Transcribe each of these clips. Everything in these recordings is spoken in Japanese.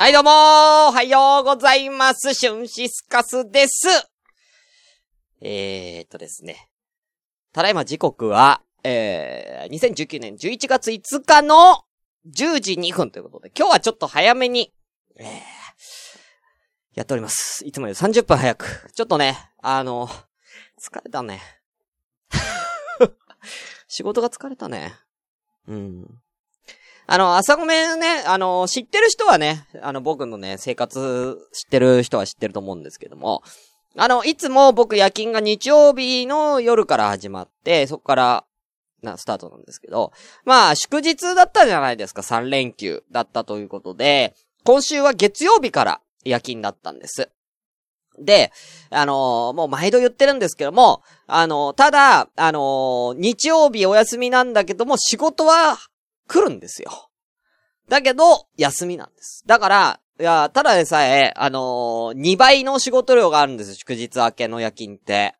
はい、どうもーおはようございます。シュンシスカスです。えーっとですね。ただいま時刻は、えー、2019年11月5日の10時2分ということで、今日はちょっと早めに、えー、やっております。いつもより30分早く。ちょっとね、あの、疲れたね。仕事が疲れたね。うん。あの、朝ごめんね、あの、知ってる人はね、あの、僕のね、生活知ってる人は知ってると思うんですけども、あの、いつも僕夜勤が日曜日の夜から始まって、そこから、な、スタートなんですけど、まあ、祝日だったじゃないですか、3連休だったということで、今週は月曜日から夜勤だったんです。で、あのーもう毎度言ってるんですけども、あのーただ、あのー日曜日お休みなんだけども、仕事は来るんですよ。だけど、休みなんです。だから、いや、ただでさえ、あのー、2倍の仕事量があるんですよ、祝日明けの夜勤って。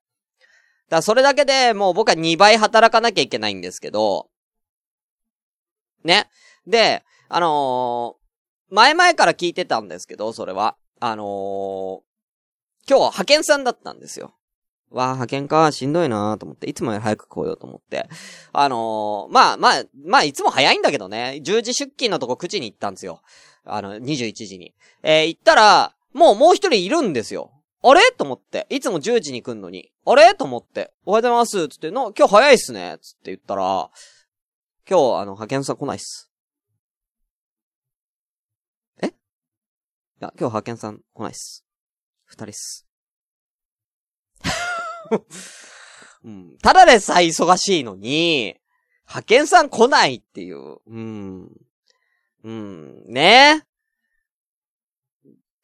だからそれだけでもう僕は2倍働かなきゃいけないんですけど、ね。で、あのー前々から聞いてたんですけど、それは。あのー今日は派遣さんだったんですよ。わあ、派遣か、しんどいなと思って、いつもより早く来ようと思って。あのーまあまあ、まあ、いつも早いんだけどね、10時出勤のとこ9時に行ったんですよ。あの、21時に。えー行ったら、もうもう一人いるんですよ。あれ？と思って。いつも10時に来んのに。あれ？と思って。おはようございます。つって、の、今日早いっすね。つって言ったら、今日、あの、派遣さん来ないっす。え？いや、今日派遣さん来ないっす。二人っす。うん。ただでさえ忙しいのに、派遣さん来ないっていう。うん。うん。ね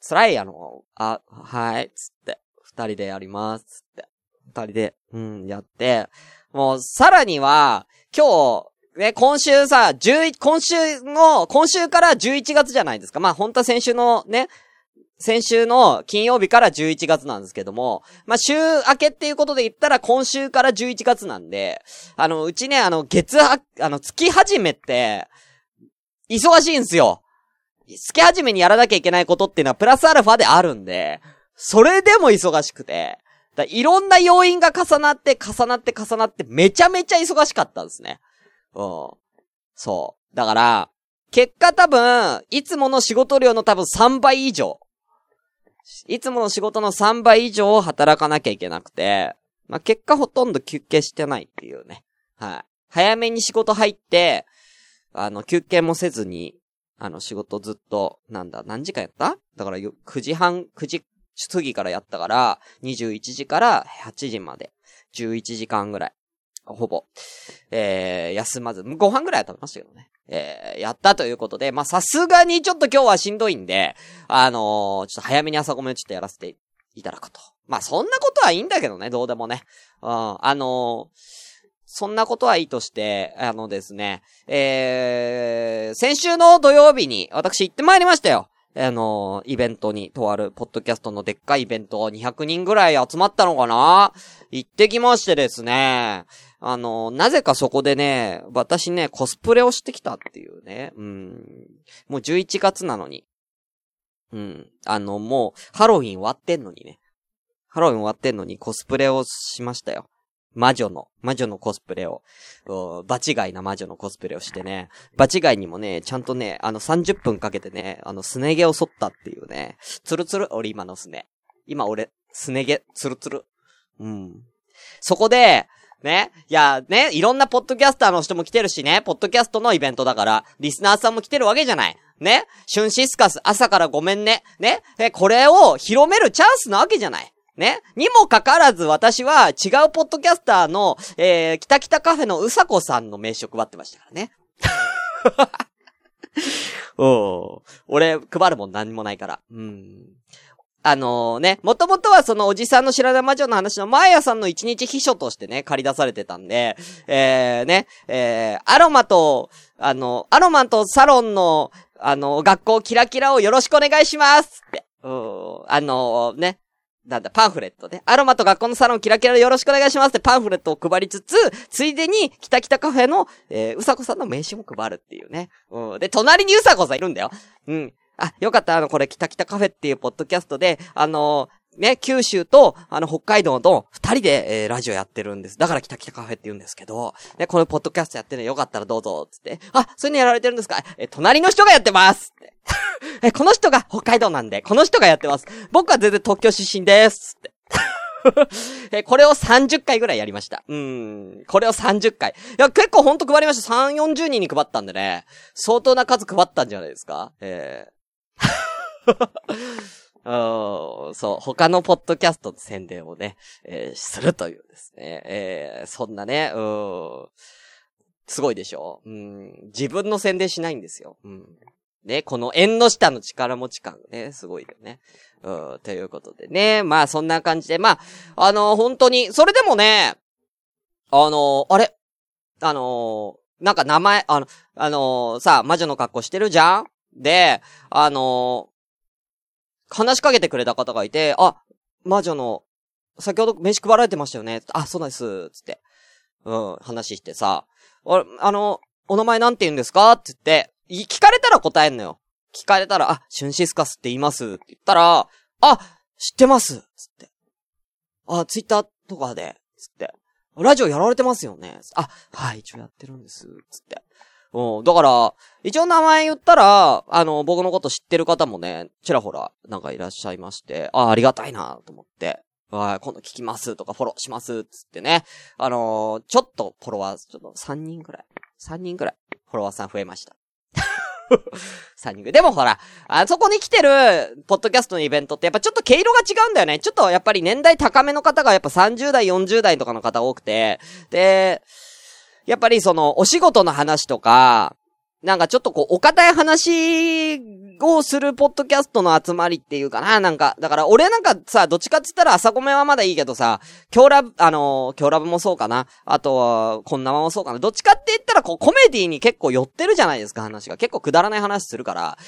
辛いやの。あ、はい、つって。二人でやります、つって。二人で、うん、やって。もう、さらには、今日、ね、今週さ、11、今週の、今週から11月じゃないですか。まあ、本当は先週のね、先週の金曜日から11月なんですけども、まあ、週明けっていうことで言ったら今週から11月なんで、あの、うちね、あの、月は、あの、月始めって、忙しいんですよ。月始めにやらなきゃいけないことっていうのはプラスアルファであるんで、それでも忙しくて、だいろんな要因が重なって、重なって、重なって、めちゃめちゃ忙しかったんですね。うん。そう。だから、結果多分、いつもの仕事量の多分3倍以上。いつもの仕事の3倍以上を働かなきゃいけなくて、まあ、結果ほとんど休憩してないっていうね。はい。早めに仕事入って、あの、休憩もせずに、あの、仕事ずっと、なんだ、何時間やった？だからよ、9時半、9時過ぎからやったから、21時から8時まで、11時間ぐらい。ほぼ。えー、休まず、ご飯ぐらいは食べましたけどね。えー、やったということで、まあ、さすがにちょっと今日はしんどいんで、あのーちょっと早めに朝ごめんをちょっとやらせていただくと。まあ、そんなことはいいんだけどね、どうでもね。うん、あのーそんなことはいいとして、あのですね、えー、先週の土曜日に私行ってまいりましたよ。あのイベントに、とある、ポッドキャストのでっかいイベント200人ぐらい集まったのかな行ってきましてですね、あのなぜかそこでね、私ね、コスプレをしてきたっていうね、うん、もう11月なのに、うん、あの、もう、ハロウィン終わってんのにね、ハロウィン終わってんのにコスプレをしましたよ。魔女の、魔女のコスプレを、場違いな魔女のコスプレをしてね、場違いにもね、ちゃんとね、あの30分かけてね、あのすね毛を剃ったっていうね、つるつる、俺今のすね。今俺、すね毛、つるつる。うん。そこで、ね、いや、ね、いろんなポッドキャスターの人も来てるしね、ポッドキャストのイベントだから、リスナーさんも来てるわけじゃない。ね、シュンシスカス、朝からごめんね。ね、えこれを広めるチャンスなわけじゃない。ね。にもかかわらず私は違うポッドキャスターの、えー、北北カフェのうさこさんの名刺を配ってましたからね。お俺、配るもん何もないから。うん。あのね、もともとはそのおじさんの知らない魔女の話のマーヤさんの一日秘書としてね、借り出されてたんで、えー、ね、えー、アロマと、あの、アロマとサロンの、あの、学校キラキラをよろしくお願いしますって。うん、あのーね、なんだ、パンフレットね。アロマと学校のサロンキラキラよろしくお願いしますってパンフレットを配りつつ、ついでに、北北カフェの、えー、うさこさんの名刺も配るっていうね。うん。で、隣にうさこさんいるんだよ。うん。あ、よかった、あの、これ、北北カフェっていうポッドキャストで、あのね、九州と、あの、北海道の二人で、えー、ラジオやってるんです。だから北北カフェって言うんですけど、ね、このポッドキャストやってるのよかったらどうぞ、つって。あ、そういうのやられてるんですか？え、隣の人がやってますって。え、この人が北海道なんで、この人がやってます。僕は全然東京出身です。って。え、これを30回ぐらいやりました。うん。これを30回。いや、結構ほんと配りました。3、40人に配ったんでね。相当な数配ったんじゃないですか？えー、そう、他のポッドキャストの宣伝をね、えー、するというですね。えー、そんなね、うん、すごいでしょうん、自分の宣伝しないんですよ。うん。ね、この縁の下の力持ち感ね、すごいよね。うん、ということでね、まあそんな感じで、まあ、あのー、本当に、それでもね、あのー、あれ？あのー、なんか名前、あの、あのさ、魔女の格好してるじゃん？で、あの話しかけてくれた方がいて、あ、魔女の、先ほど飯配られてましたよね。あ、そうなんです。つって。うん、話してさ、ああの、お名前なんて言うんですか？って言って、聞かれたら答えんのよ。聞かれたら、あ、シュンシスカスって言いますって言ったら、あ、知ってますつって。あ、ツイッターとかで、つって。ラジオやられてますよねあ、はい、一応やってるんです。つって。うん。だから、一応名前言ったら、あの、僕のこと知ってる方もね、ちらほら、なんかいらっしゃいまして、ああ、ありがたいなと思って。はい、今度聞きますとかフォローしますつってね。あのー、ちょっとフォロワー、ちょっと3人くらい。3人くらい、フォロワーさん増えました。3人ぐらい。でもほら、あそこに来てる、ポッドキャストのイベントってやっぱちょっと毛色が違うんだよね。ちょっとやっぱり年代高めの方がやっぱ30代、40代とかの方多くて、で、やっぱりその、お仕事の話とか、なんかちょっとこう、お堅い話をするポッドキャストの集まりっていうかな、なんか、だから俺なんかさ、どっちかって言ったら朝米はまだいいけどさ、今日ラブ、あのー、今日ラブもそうかな。あとは、こんなまもそうかな。どっちかって言ったらこう、コメディに結構寄ってるじゃないですか、話が。結構くだらない話するから。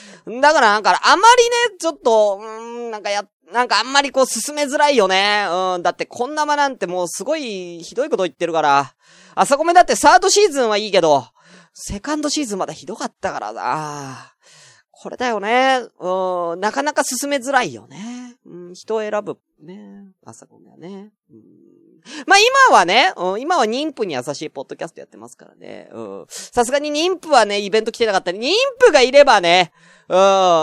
だからなんか、あまりね、ちょっと、うん、なんかや、なんかあんまりこう進めづらいよね。うん、だってこんな間なんてもうすごいひどいこと言ってるから。あそこめだってサードシーズンはいいけど、セカンドシーズンまだひどかったからな。これだよね。うん、なかなか進めづらいよね。うん、人を選ぶ。ね。あそこめはね。うん、まあ今はね、今は妊婦に優しいポッドキャストやってますからね。うん。さすがに妊婦はね、イベント来てなかったり、妊婦がいればね、う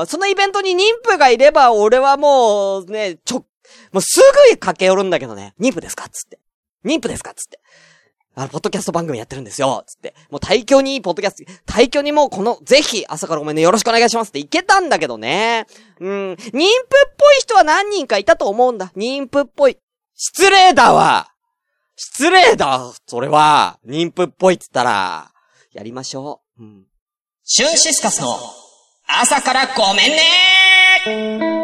ん、そのイベントに妊婦がいれば、俺はもう、ね、ちょ、もうすぐ駆け寄るんだけどね、妊婦ですかつって。妊婦ですかつって。あの、ポッドキャスト番組やってるんですよつって。もう対響にいい、ポッドキャスト、対響にもうこの、ぜひ、朝からごめんね、よろしくお願いしますっていけたんだけどね。うん。妊婦っぽい人は何人かいたと思うんだ。妊婦っぽい。失礼だわ失礼だそれは、妊婦っぽいって言ったら、やりましょう。うん。シュンシスカスの、朝からごめんね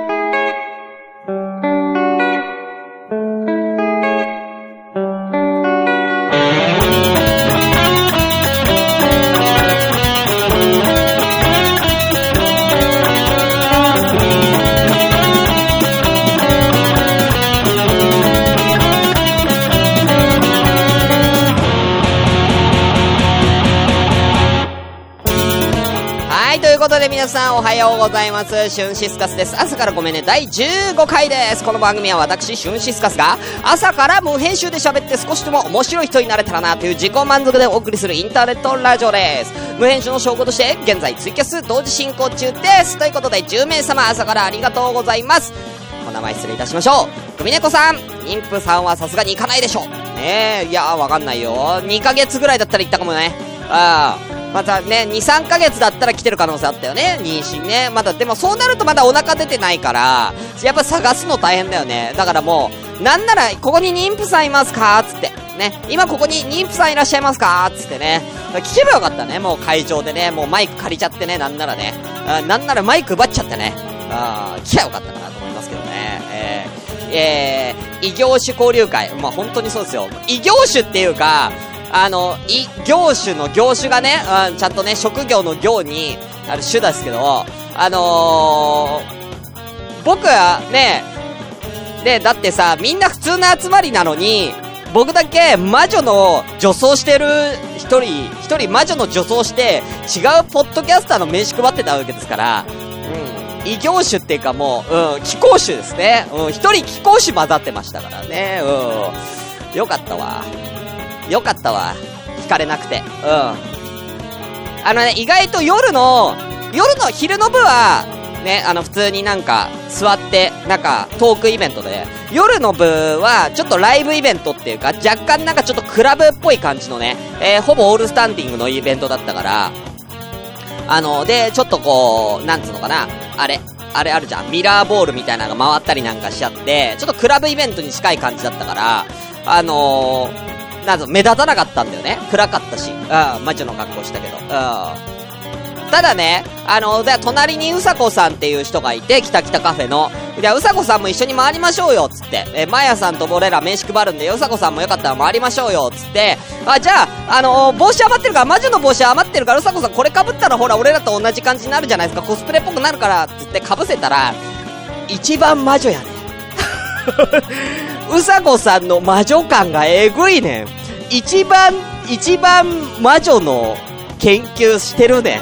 で皆さんおはようございます。シュンシスカスです。朝からごめんね、第15回です。この番組は私、シュンシスカスが、朝から無編集で喋って少しでも面白い人になれたらなという自己満足でお送りするインターネットラジオです。無編集の証拠として、現在ツイキャス同時進行中です。ということで、10名様朝からありがとうございます。お名前失礼いたしましょう。ふみねこさん、妊婦さんはさすがに行かないでしょう。ねえ、いやわかんないよ。2ヶ月ぐらいだったら行ったかもね。ああ。またね、2、3ヶ月だったら来てる可能性あったよね。妊娠ね。まだ、でもそうなるとまだお腹出てないから、やっぱ探すの大変だよね。だからもう、なんなら、ここに妊婦さんいますか？つって。ね。今ここに妊婦さんいらっしゃいますか？つってね。聞けばよかったね。もう会場でね。もうマイク借りちゃってね。なんならね。あなんならマイク奪っちゃってね。あ聞きゃよかったかなと思いますけどね。えー、えー、異業種交流会。まあ本当にそうですよ。異業種っていうか、あの、い、業種の業種がね、うん、ちゃんとね、職業の業に、ある種ですけど、あのー、僕はね、で、だってさ、みんな普通の集まりなのに、僕だけ魔女の女装してる一人、一人魔女の女装して、違うポッドキャスターの名刺配ってたわけですから、うん。異業種っていうかもう、うん、気候種ですね。うん、一人気候種混ざってましたからね。うん。よかったわ。よかったわ。聞かれなくて。うん。あのね、意外と夜の、夜の昼の部は、ね、あの、普通になんか、座って、なんか、トークイベントで、夜の部は、ちょっとライブイベントっていうか、若干なんかちょっとクラブっぽい感じのね、えー、ほぼオールスタンディングのイベントだったから、あの、で、ちょっとこう、なんつうのかな、あれ、あれあるじゃん、ミラーボールみたいなのが回ったりなんかしちゃって、ちょっとクラブイベントに近い感じだったから、あのー、なんぞ、目立たなかったんだよね。暗かったし。うん、魔女の格好したけど。うん。ただね、あの、で、隣にうさこさんっていう人がいて、きたきたカフェの。じゃあ、うさこさんも一緒に回りましょうよ、つって。え、まやさんと俺ら名刺配るんで、うさこさんもよかったら回りましょうよ、つって。あ、じゃあ、あのー、帽子余ってるから、魔女の帽子余ってるから、うさこさんこれ被ったらほら、俺らと同じ感じになるじゃないですか。コスプレっぽくなるから、つって被せたら、一番魔女やね。うさこさんの魔女感がえぐいねん。一番、一番魔女の研究してるねん。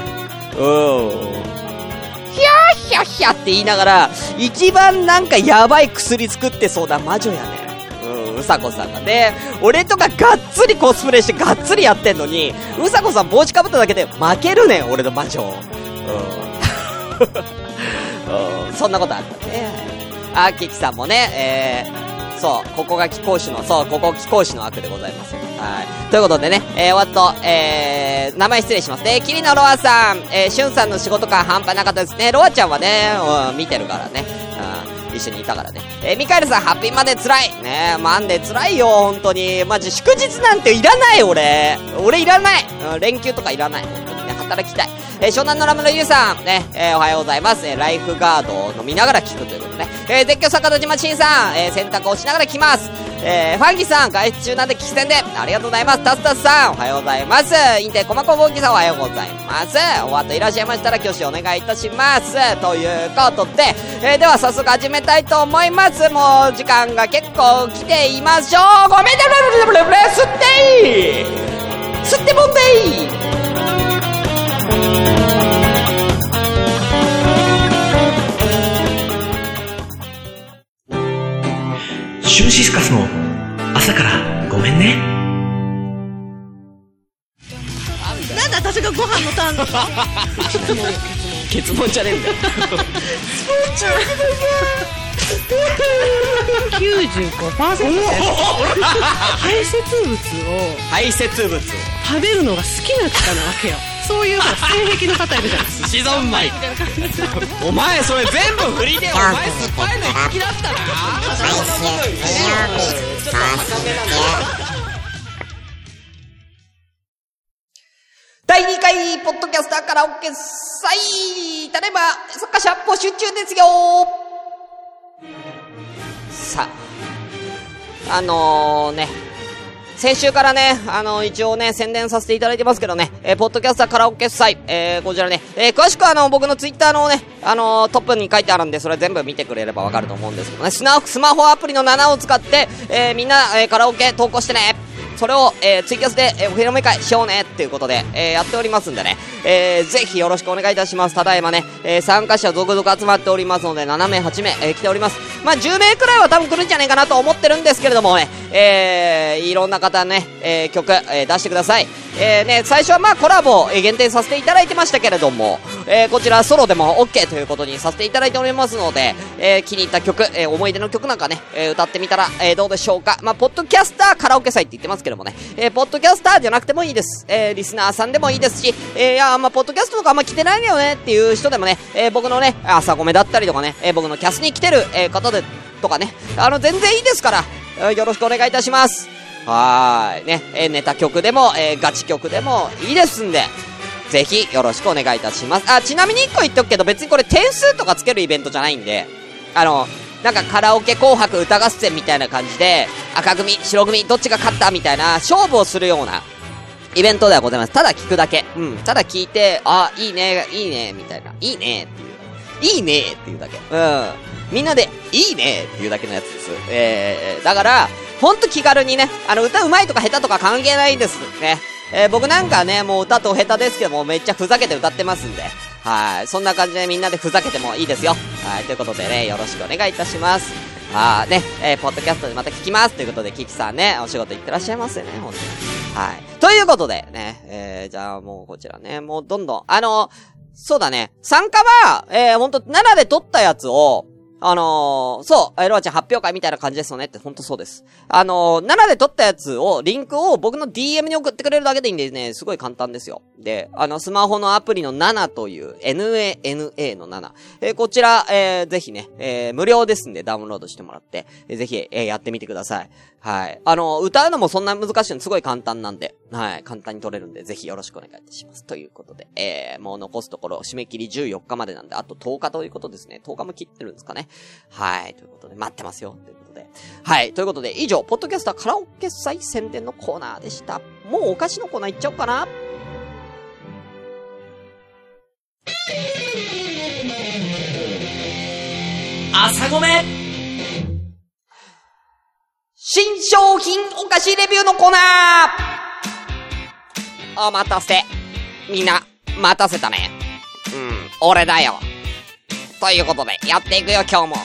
うん。ひゃーひゃひゃって言いながら、一番なんかやばい薬作ってそうな魔女やね。ん、うさこさんがね。俺とかがっつりコスプレしてがっつりやってんのに、うさこさん帽子かぶっただけで負けるねん、俺の魔女。うん。うん、そんなことあったね。あ、キキさんもね、えー、そう、ここが気候種の、そう、ここ気候種の悪でございます。はい。ということでね、えー、わっと、えー、名前失礼しますね。キリノロアさん、えー、シュンさんの仕事感半端なかったですね。ロアちゃんはね、うん、見てるからね。うん、一緒にいたからね。えー、ミカエルさん、ハッピーまで辛い。ねマンデー辛いよ、本当に。マジ、祝日なんていらない、俺。俺いらない。うん、連休とかいらない。働きたい。えー、湘南のラムのゆうさん、ね、えー、おはようございます。えー、ライフガードを飲みながら聞くということでね。えー、絶叫坂田島慎さん、えー、洗濯をしながら来ます。えー、ファンギさん、外出中なんで聞き戦で、ありがとうございます。タスタスさん、おはようございます。インテコマコボーキさん、おはようございます。お後いらっしゃいましたら、挙手お願いいたします。ということで、えー、では早速始めたいと思います。もう、時間が結構来ていましょう。ごめんなさい、吸ってー吸ってもんでーシュンシスカスの朝からごめんね。なんで私がご飯のターンなの結問じゃねえんだよ。95%排泄物を排泄物を食べるのが好きな方なわけよ。そういう性癖の方いるじゃんシゾンマイ。お前それ全部振りでお前酸っぱいの好きだったな毎週金曜日ちょっと。高めな第2回、ポッドキャスターカラオケ祭ただいま、参加者募集中ですよ。さあ、あのー、ね、先週からね、あの、一応ね、宣伝させていただいてますけどね、えー、ポッドキャスターカラオケ祭、えー、こちらね、えー、詳しくはあの、僕のツイッターのね、あのトップに書いてあるんで、それ全部見てくれればわかると思うんですけどね、スマスマホアプリの7を使って、え、みんな、え、カラオケ投稿してね。それを、えー、ツイキャスで、えー、お披露目会しようねっていうことで、えー、やっておりますんでね、えー、ぜひよろしくお願いいたします。ただいまね、え、参加者続々集まっておりますので、7名、8名、え、来ております。まあ、10名くらいは多分来るんじゃないかなと思ってるんですけれどもね、えー、いろんな方ね、えー、曲、えー、出してください。えー、ね、最初はまあコラボ、えー、限定させていただいてましたけれども、えー、こちらソロでも OK ということにさせていただいておりますので、えー、気に入った曲、えー、思い出の曲なんかね、えー、歌ってみたら、えー、どうでしょうか。まあ、ポッドキャスターカラオケ祭って言ってますけどもね、えー、ポッドキャスターじゃなくてもいいです。えー、リスナーさんでもいいですし、えー、いや、まあ、ポッドキャストとかあんま来てないよねっていう人でもね、えー、僕のね、朝ごめだったりとかね、えー、僕のキャスに来てる、えー、方で、とかね、あの、全然いいですから、よろしくお願いいたします。はーい。ね、えー、ネタ曲でも、えー、ガチ曲でもいいですんで、ぜひよろしくお願いいたします。あ、ちなみに1個言っとくけど別にこれ点数とかつけるイベントじゃないんで、あの、なんかカラオケ紅白歌合戦みたいな感じで、赤組、白組、どっちが勝ったみたいな勝負をするようなイベントではございます。ただ聞くだけ。うん。ただ聞いて、あ、いいね、いいね、みたいな。いいね、っていう。いいね、っていうだけ。うん。みんなで、いいね、っていうだけのやつです。えー、だから、ほんと気軽にね、あの、歌うまいとか下手とか関係ないんです。ね。えー、僕なんかね、もう歌と下手ですけども、めっちゃふざけて歌ってますんで。はい、そんな感じでみんなでふざけてもいいですよ。はい。ということでね、よろしくお願いいたします。あーね、えー、ポッドキャストでまた聞きます。ということで、キキさんね、お仕事行ってらっしゃいますよね、本当に。はい。ということで、ね、えー、じゃあもうこちらね、もうどんどん、あのそうだね、参加は、えー、ほんと、奈良で撮ったやつを、あのー、そう、エロアちゃん発表会みたいな感じですよねって、ほんとそうです。あのー、7で撮ったやつを、リンクを僕の DM に送ってくれるだけでいいんでね、すごい簡単ですよ。で、あの、スマホのアプリの7という、NANA の7。えー、こちら、えー、ぜひね、えー、無料ですんでダウンロードしてもらって、えー、ぜひ、えー、やってみてください。はい。あの、歌うのもそんな難しいのすごい簡単なんで、はい。簡単に撮れるんで、ぜひよろしくお願いいたします。ということで、えー、もう残すところ、締め切り14日までなんで、あと10日ということですね。10日も切ってるんですかね。はい。ということで、待ってますよ。ということで。はい。ということで、以上、ポッドキャスターカラオケ祭宣伝のコーナーでした。もうお菓子のコーナー行っちゃおうかな。朝ごめん新商品お菓子レビューのコーナーお待たせ。みんな、待たせたね。うん、俺だよ。ということで、やっていくよ、今日も。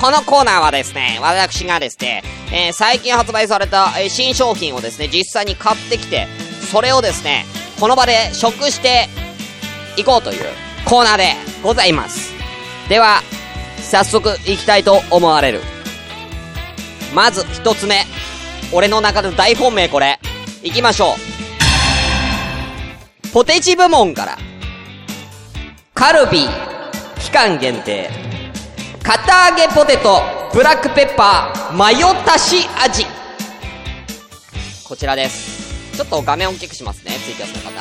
このコーナーはですね、私がですね、えー、最近発売された、えー、新商品をですね、実際に買ってきて、それをですね、この場で食していこうというコーナーでございます。では、早速行きたいと思われる。まず一つ目。俺の中で大本命これ。行きましょう。ポテチ部門から。カルビー、期間限定。片揚げポテト、ブラックペッパー、マヨ足し味。こちらです。ちょっと画面大きくしますね、ツイキャスの方。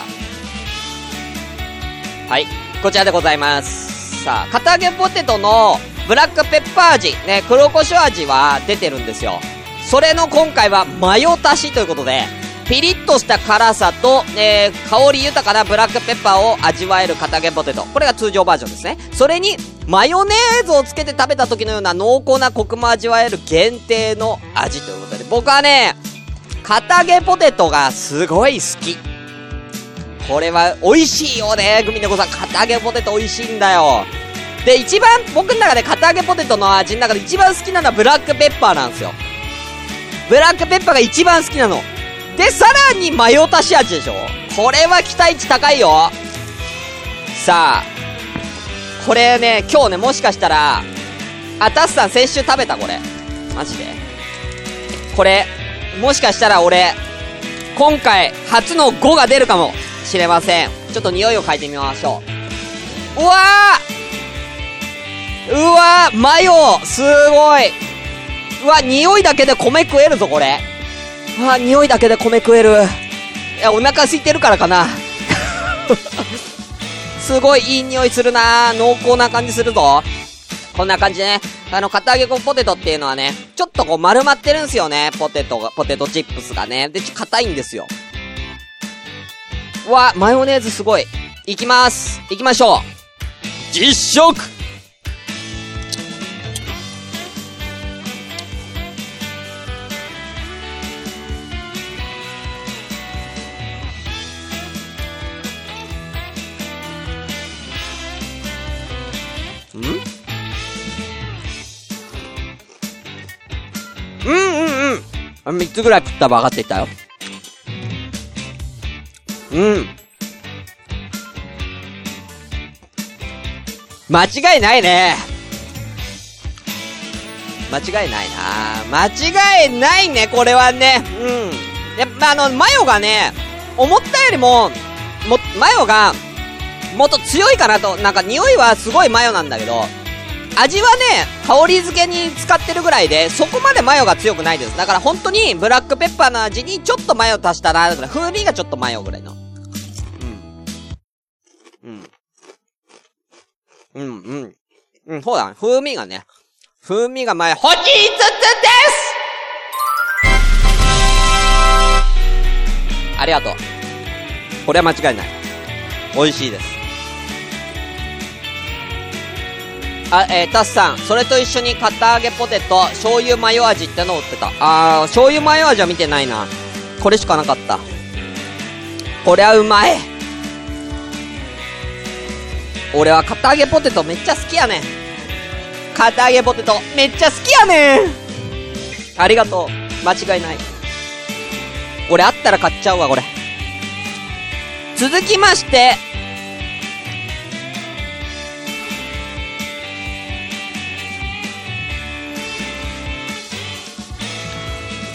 はい。こちらでございます。さあ、片揚げポテトのブラックペッパー味、ね、黒胡椒味は出てるんですよ。それの今回はマヨ足しということで、ピリッとした辛さと、えー、香り豊かなブラックペッパーを味わえる片揚げポテト。これが通常バージョンですね。それに、マヨネーズをつけて食べた時のような濃厚なコクも味わえる限定の味ということで、僕はね、片揚げポテトがすごい好き。これは美味しいよね、グミネコさん。片揚げポテト美味しいんだよ。で、一番、僕の中で片揚げポテトの味の中で一番好きなのはブラックペッパーなんですよ。ブラックペッパーが一番好きなの。で、さらにマヨ足し味でしょこれは期待値高いよ。さあ、これね、今日ね、もしかしたら、あ、タスさん先週食べたこれ。マジでこれ、もしかしたら俺、今回、初の5が出るかもしれません。ちょっと匂いを嗅いでみましょう。うわーうわマヨすごいうわ、匂いだけで米食えるぞ、これ。うわ、匂いだけで米食える。いや、お腹空いてるからかな。すごいいい匂いするな濃厚な感じするぞ。こんな感じね。あの、片揚げ粉ポテトっていうのはね、ちょっとこう丸まってるんすよね。ポテトが、ポテトチップスがね。で、硬いんですよ。うわ、マヨネーズすごい。いきます。いきましょう。実食うん？うんうんあ、三つぐらい食ったら分かっていたよ。うん。間違いないね。間違いないな間違いないね、これはね。うん。やっぱあの、マヨがね、思ったよりも、も、マヨが、もっと強いかなと、なんか匂いはすごいマヨなんだけど、味はね、香り付けに使ってるぐらいで、そこまでマヨが強くないです。だから本当にブラックペッパーの味にちょっとマヨ足したな、だから風味がちょっとマヨぐらいの。うん、うん。うん、そうだ、風味がね。風味がマヨ、ほちーつつですありがとう。これは間違いない。美味しいです。あ、えー、タスさん、それと一緒に片揚げポテト、醤油マヨ味ってのを売ってた。あー、醤油マヨ味は見てないな。これしかなかった。こりゃうまい。俺は片揚げポテトめっちゃ好きやねん。片揚げポテトめっちゃ好きやねん。ありがとう。間違いない。俺あったら買っちゃうわ、これ。続きまして、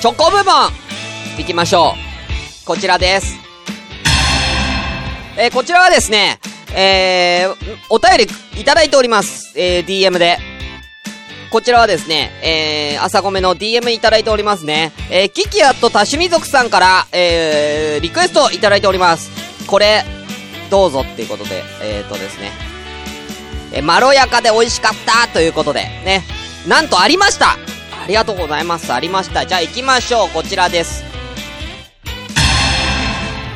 チョコ部門行きましょう。こちらです。えーこちらはですね、えー、お便りいただいております。えー、DM で。こちらはですね、えー、朝ごめの DM いただいておりますね。えー、キキアと多趣味族さんから、えー、リクエストいただいております。これ、どうぞっていうことで、えーとですね。えーまろやかで美味しかったということで、ね。なんとありましたありがとうございます。ありました。じゃあ行きましょう。こちらです。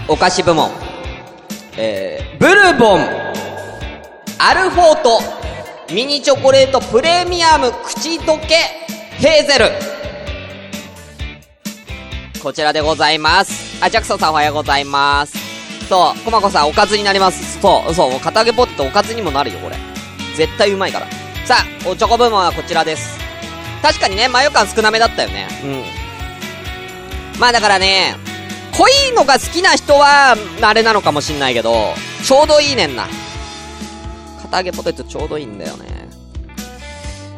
お菓子部門。えー、ブルボン、アルフォート、ミニチョコレートプレミアム口どけヘーゼル。こちらでございます。あ、ジャクソンさんおはようございます。そう、コマコさんおかずになります。そう、そう、片揚げポテトおかずにもなるよ、これ。絶対うまいから。さあ、おチョコ部門はこちらです。確かにね、マヨ感少なめだったよね。うん。まあだからね、濃いのが好きな人は、あれなのかもしんないけど、ちょうどいいねんな。片揚げポテトちょうどいいんだよね。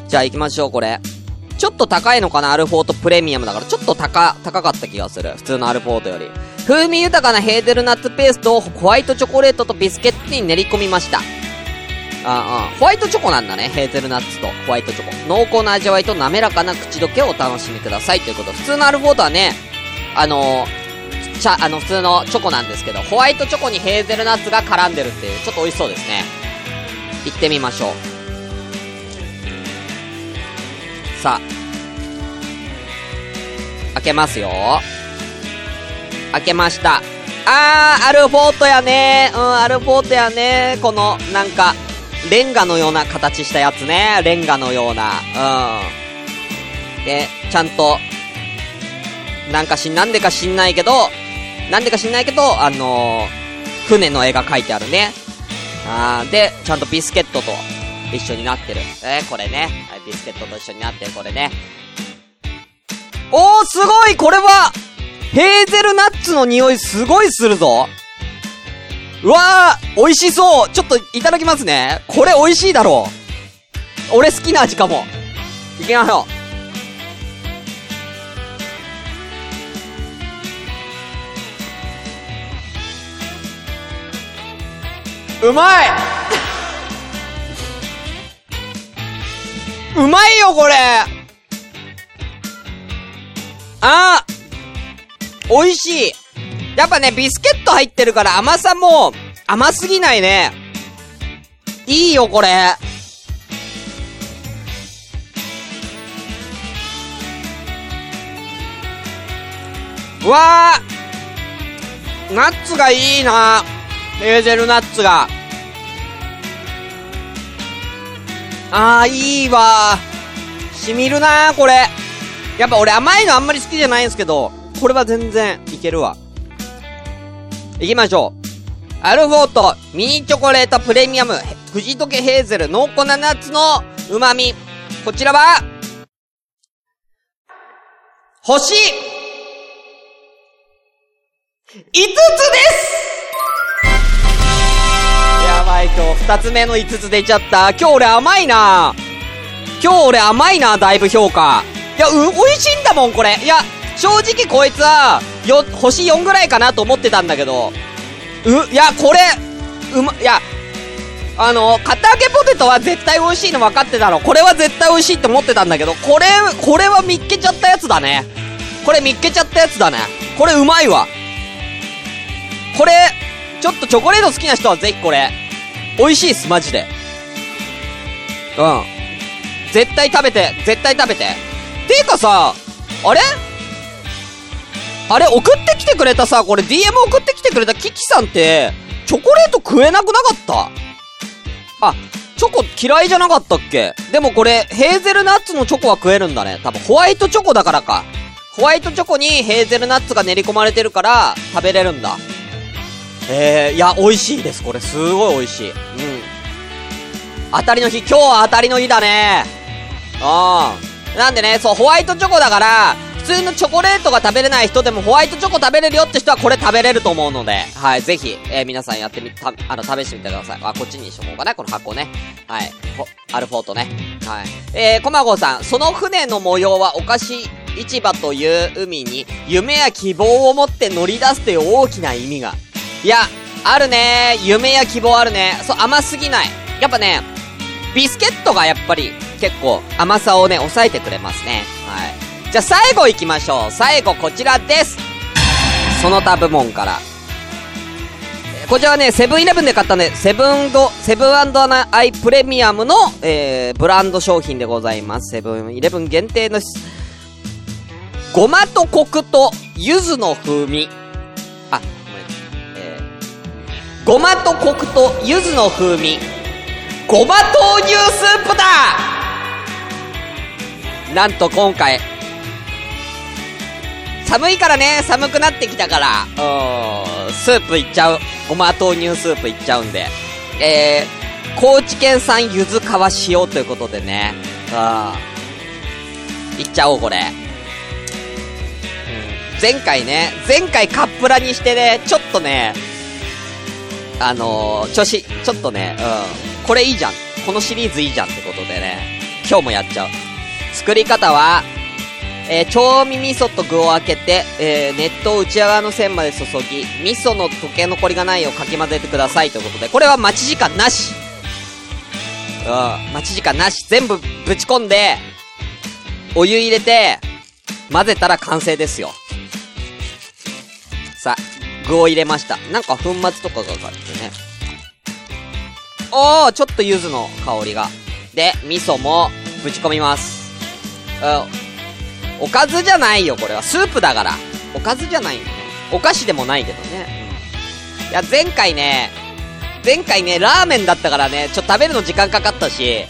じゃあ行きましょう、これ。ちょっと高いのかな、アルフォートプレミアムだから、ちょっと高、高かった気がする。普通のアルフォートより。風味豊かなヘーゼルナッツペーストをホワイトチョコレートとビスケットに練り込みました。ああ、ホワイトチョコなんだね。ヘーゼルナッツとホワイトチョコ。濃厚な味わいと滑らかな口どけをお楽しみください。ということ。普通のアルフォートはね、あのー、ちゃ、あの、普通のチョコなんですけど、ホワイトチョコにヘーゼルナッツが絡んでるっていう、ちょっと美味しそうですね。行ってみましょう。さあ。開けますよ。開けました。あー、アルフォートやねうん、アルフォートやねこの、なんか、レンガのような形したやつね。レンガのような。うん。で、ちゃんと、なんかしん、なんでか知んないけど、なんでか知んないけど、あのー、船の絵が描いてあるね。あー、で、ちゃんとビスケットと一緒になってる。えー、これね。はい、ビスケットと一緒になってる、これね。おー、すごいこれはヘーゼルナッツの匂いすごいするぞうわー美味しそうちょっといただきますね。これ美味しいだろう。俺好きな味かも。いきましょう。うまい。うまいよ、これ。あー美味しい。やっぱね、ビスケット入ってるから甘さも甘すぎないね。いいよ、これ。うわー。ナッツがいいな。ヘーゼルナッツが。あー、いいわしみるなこれ。やっぱ俺甘いのあんまり好きじゃないんですけど、これは全然いけるわ。行きましょう。アルフォート、ミニチョコレートプレミアム、藤溶けヘーゼル、濃厚なナッツの旨味。こちらは、星、5つですやばい、今日二つ目の5つ出ちゃった。今日俺甘いな今日俺甘いな、だいぶ評価。いや、う、美味しいんだもん、これ。いや、正直こいつは、よ、星4ぐらいかなと思ってたんだけど、う、いや、これ、うま、いや、あの、片揚げポテトは絶対美味しいの分かってたの。これは絶対美味しいって思ってたんだけど、これ、これは見っけちゃったやつだね。これ見っけちゃったやつだね。これうまいわ。これ、ちょっとチョコレート好きな人はぜひこれ、美味しいっす、マジで。うん。絶対食べて、絶対食べて。ていうかさ、あれ？あれ、送ってきてくれたさ、これ DM 送ってきてくれたキキさんって、チョコレート食えなくなかった？あ、チョコ嫌いじゃなかったっけ？でもこれ、ヘーゼルナッツのチョコは食えるんだね。多分ホワイトチョコだからか。ホワイトチョコにヘーゼルナッツが練り込まれてるから、食べれるんだ。えー、いや、美味しいです。これ、すごい美味しい。うん。当たりの日、今日は当たりの日だね。うん。なんでね、そう、ホワイトチョコだから、普通のチョコレートが食べれない人でもホワイトチョコ食べれるよって人はこれ食べれると思うので、はい、ぜひ、えー、皆さんやってみ、た、あの、試してみてください。あ、こっちにしとこうかな、この箱ね。はい。アルフォートね。はい。えー、コマゴさん、その船の模様はお菓子市場という海に夢や希望を持って乗り出すという大きな意味が。いや、あるね夢や希望あるね。そう、甘すぎない。やっぱね、ビスケットがやっぱり結構甘さをね、抑えてくれますね。はい。じゃあ最後行きましょう。最後こちらです。その他部門から。こちらはね、セブンイレブンで買ったね、セブンド、セブンアイプレミアムの、えー、ブランド商品でございます。セブンイレブン限定の、ごまとコクと柚子の風味。ごまとコクと柚子の風味。ごま豆乳スープだなんと今回、寒いからね、寒くなってきたから、うん、スープいっちゃう。ごま豆乳スープいっちゃうんで。えー、高知県産ゆず皮塩ということでね。うん。いっちゃおう、これ。前回ね、前回カップラにしてね、ちょっとね、あのー、調子、ちょっとね、うん。これいいじゃん。このシリーズいいじゃんってことでね、今日もやっちゃう。作り方は、えー、調味味噌と具を開けて、えー、熱湯を内側の線まで注ぎ、味噌の溶け残りがないようかき混ぜてくださいということで、これは待ち時間なしうん、待ち時間なし。全部ぶち込んで、お湯入れて、混ぜたら完成ですよ。さあ、具を入れました。なんか粉末とかがかってね。おー、ちょっと柚子の香りが。で、味噌もぶち込みます。おかずじゃないよ、これは。スープだから。おかずじゃないんだね。お菓子でもないけどね。いや、前回ね、前回ね、ラーメンだったからね、ちょっと食べるの時間かかったし、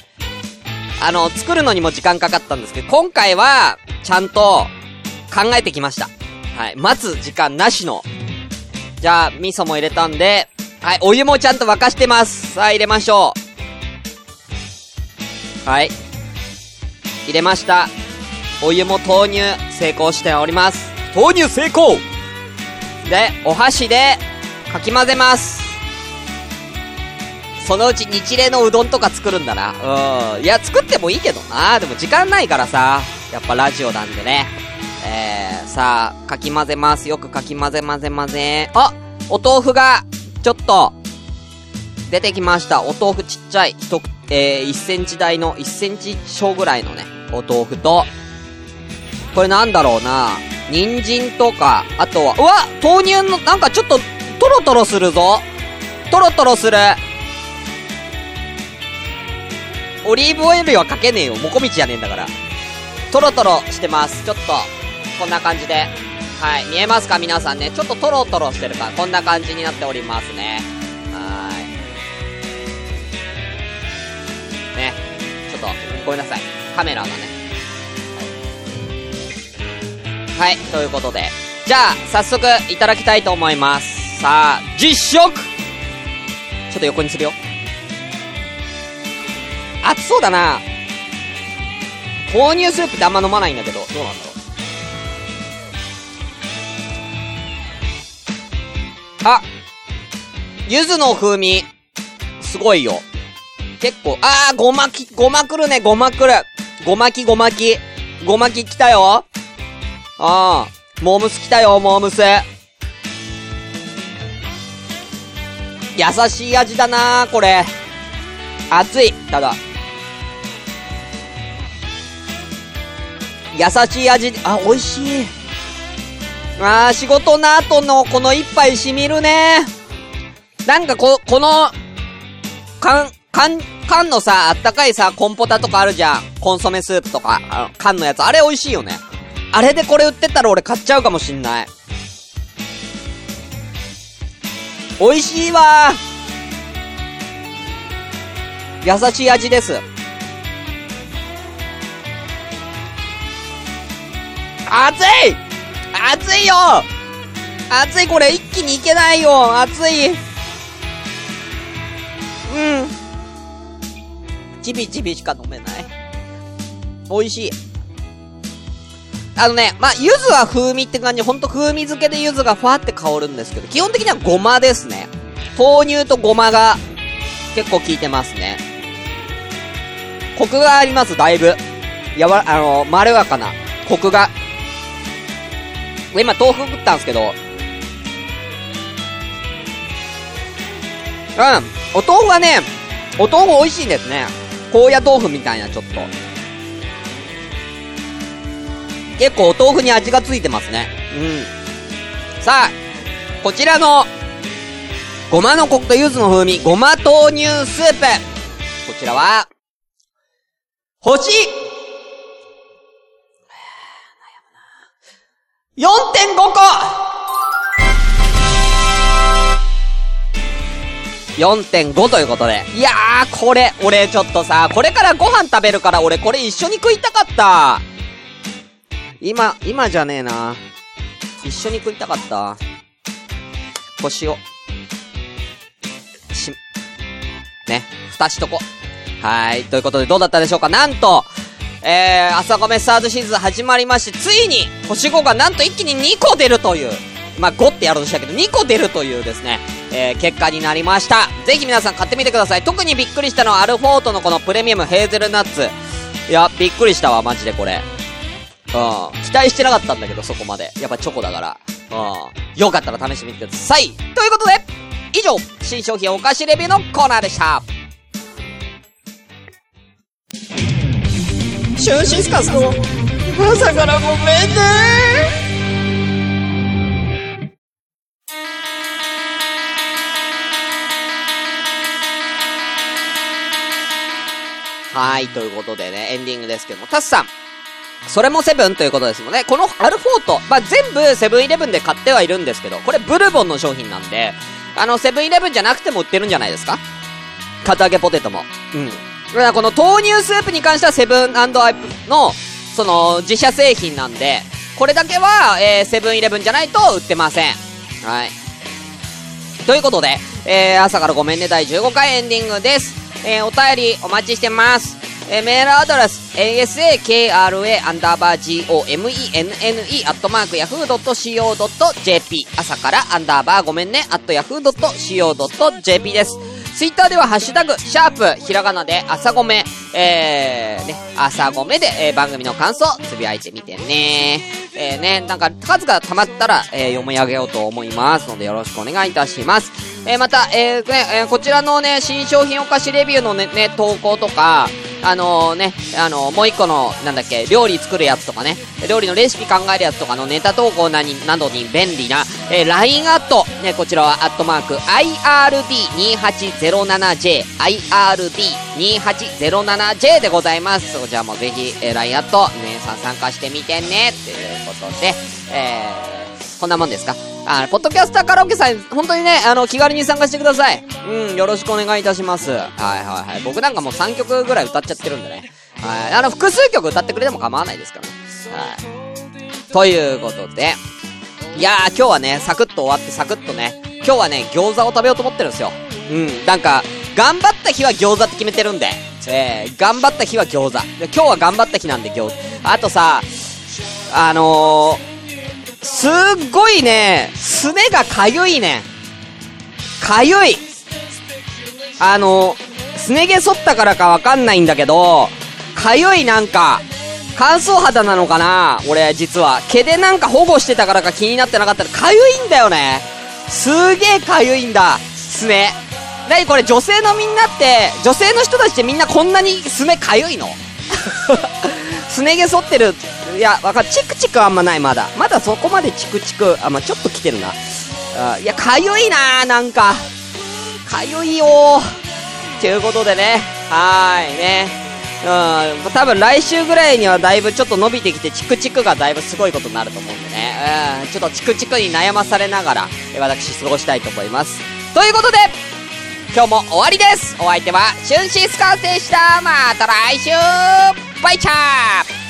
あの、作るのにも時間かかったんですけど、今回は、ちゃんと、考えてきました。はい。待つ時間なしの。じゃあ、味噌も入れたんで、はい、お湯もちゃんと沸かしてます。さあ、入れましょう。はい。入れました。お湯も投入成功しております。投入成功で、お箸でかき混ぜます。そのうち日例のうどんとか作るんだな。うん。いや、作ってもいいけどな。でも時間ないからさ。やっぱラジオなんでね。えー、さあ、かき混ぜます。よくかき混ぜ混ぜ混ぜ。あお豆腐が、ちょっと、出てきました。お豆腐ちっちゃい。一、えー、1センチ大の、1センチ小ぐらいのね、お豆腐と、これなんだろうな。人参とか、あとは、うわ豆乳の、なんかちょっと、トロトロするぞ。トロトロする。オリーブオイルはかけねえよ。もこみちじゃねえんだから。トロトロしてます。ちょっと、こんな感じで。はい。見えますか？皆さんね。ちょっとトロトロしてるか、こんな感じになっておりますね。はーい。ね。ちょっと、ごめんなさい。カメラがね。はい、ということで。じゃあ、早速、いただきたいと思います。さあ、実食ちょっと横にするよ。熱そうだな豆乳スープってあんま飲まないんだけど、どうなんだろう。あ柚子の風味、すごいよ。結構、あー、ごまき、ごまくるね、ごまくる。ごまき、ごまき。ごまき来たよ。ああ、モームス来たよ、モームス。優しい味だなー、これ。熱い、ただ。優しい味、あ、美味しい。ああ、仕事の後のこの一杯染みるね。なんかこ、この、缶、缶、缶のさ、あったかいさ、コンポタとかあるじゃん。コンソメスープとか、あの缶のやつ。あれ美味しいよね。あれでこれ売ってたら俺買っちゃうかもしんない。美味しいわ優しい味です。熱い熱いよ熱いこれ一気にいけないよ熱いうん。ちびちびしか飲めない。美味しい。あのね、まあ、柚子は風味って感じ、ほんと風味付けで柚子がふわって香るんですけど、基本的にはごまですね。豆乳とごまが結構効いてますね。コクがあります、だいぶ。やわ、あの、まろやかな、コクが。今、豆腐食ったんですけど、うん。お豆腐はね、お豆腐美味しいんですね。高野豆腐みたいな、ちょっと。結構お豆腐に味がついてますね。うん。さあ、こちらの、ごまのコクと柚子の風味、ごま豆乳スープ。こちらは、星 !4.5 個 !4.5 ということで。いやー、これ、俺ちょっとさ、これからご飯食べるから俺これ一緒に食いたかった。今、今じゃねえな。一緒に食いたかった。腰を。し、ね、蓋しとこ。はい。ということでどうだったでしょうか？なんと、えー、朝米スタートシーズン始まりまして、ついに、星5がなんと一気に2個出るという、まあ、5ってやろうとしたけど、2個出るというですね、えー、結果になりました。ぜひ皆さん買ってみてください。特にびっくりしたのは、アルフォートのこのプレミアムヘーゼルナッツ。いや、びっくりしたわ、マジでこれ。うん。期待してなかったんだけど、そこまで。やっぱチョコだから。うん。よかったら試してみてください。ということで、以上、新商品お菓子レビューのコーナーでした。シュンシスカスの朝からごめんねはい、ということでね、エンディングですけども、タスさん、それもセブンということですもんね。このアルフォート、まあ、全部セブンイレブンで買ってはいるんですけど、これブルボンの商品なんで、あの、セブンイレブンじゃなくても売ってるんじゃないですか？片揚げポテトも。うん。だからこの豆乳スープに関してはセブンアイプの、その、自社製品なんで、これだけは、えー、セブンイレブンじゃないと売ってません。はい。ということで、えー、朝からごめんね第15回エンディングです。えー、お便りお待ちしてます。えー、メールアドレス、asakra アンダーバー gomenne アットマーク yahoo.co.jp 朝からアンダーバーごめんね、アット yahoo.co.jp です。ツイッターではハッシュタグ、シャープ、ひらがなで朝ごめ、えー、ね、朝ごめで、えー、番組の感想、つぶやいてみてね。えー、ね、なんか数が溜まったら、えー、読み上げようと思いますのでよろしくお願いいたします。えー、また、えー、ね、えー、こちらのね、新商品お菓子レビューのね、ね、投稿とか、あのー、ね、あのー、もう一個の、なんだっけ、料理作るやつとかね、料理のレシピ考えるやつとかのネタ投稿なになどに便利な、えー、LINE アット、ね、こちらはアットマーク、IRD2807J、IRD2807J でございます。こちらもぜひ、えー、LINE アット、皆さん参加してみてね、ということで、えー、こんなもんですか？あ、ポッドキャスターカラオケさん、本当にね、あの、気軽に参加してください。うん、よろしくお願いいたします。はいはいはい。僕なんかもう3曲ぐらい歌っちゃってるんでね。はい。あの、複数曲歌ってくれても構わないですからね。はい。ということで、いやー、今日はね、サクッと終わってサクッとね、今日はね、餃子を食べようと思ってるんですよ。うん、なんか、頑張った日は餃子って決めてるんで、えー、頑張った日は餃子。で今日は頑張った日なんで餃子。あとさ、あのー、すっごいね、すねがかゆいね。かゆい。あの、すね毛剃ったからかわかんないんだけど、かゆいなんか、乾燥肌なのかな俺、実は。毛でなんか保護してたからか気になってなかったら、かゆいんだよね。すげえかゆいんだ。すね。なにこれ女性のみんなって、女性の人たちってみんなこんなにすねかゆいの？すね毛剃ってるいや、わかる。チクチクあんまない、まだ。まだそこまでチクチク、あ、まあ、ちょっと来てるな。あいや、かゆいななんか。かゆいよー。ということでね。はーい、ね。うん、多分来週ぐらいにはだいぶちょっと伸びてきて、チクチクがだいぶすごいことになると思うんでね。うん、ちょっとチクチクに悩まされながら、私過ごしたいと思います。ということで、今日も終わりです。お相手は、シュンシスカースでした。また来週。バイチャー。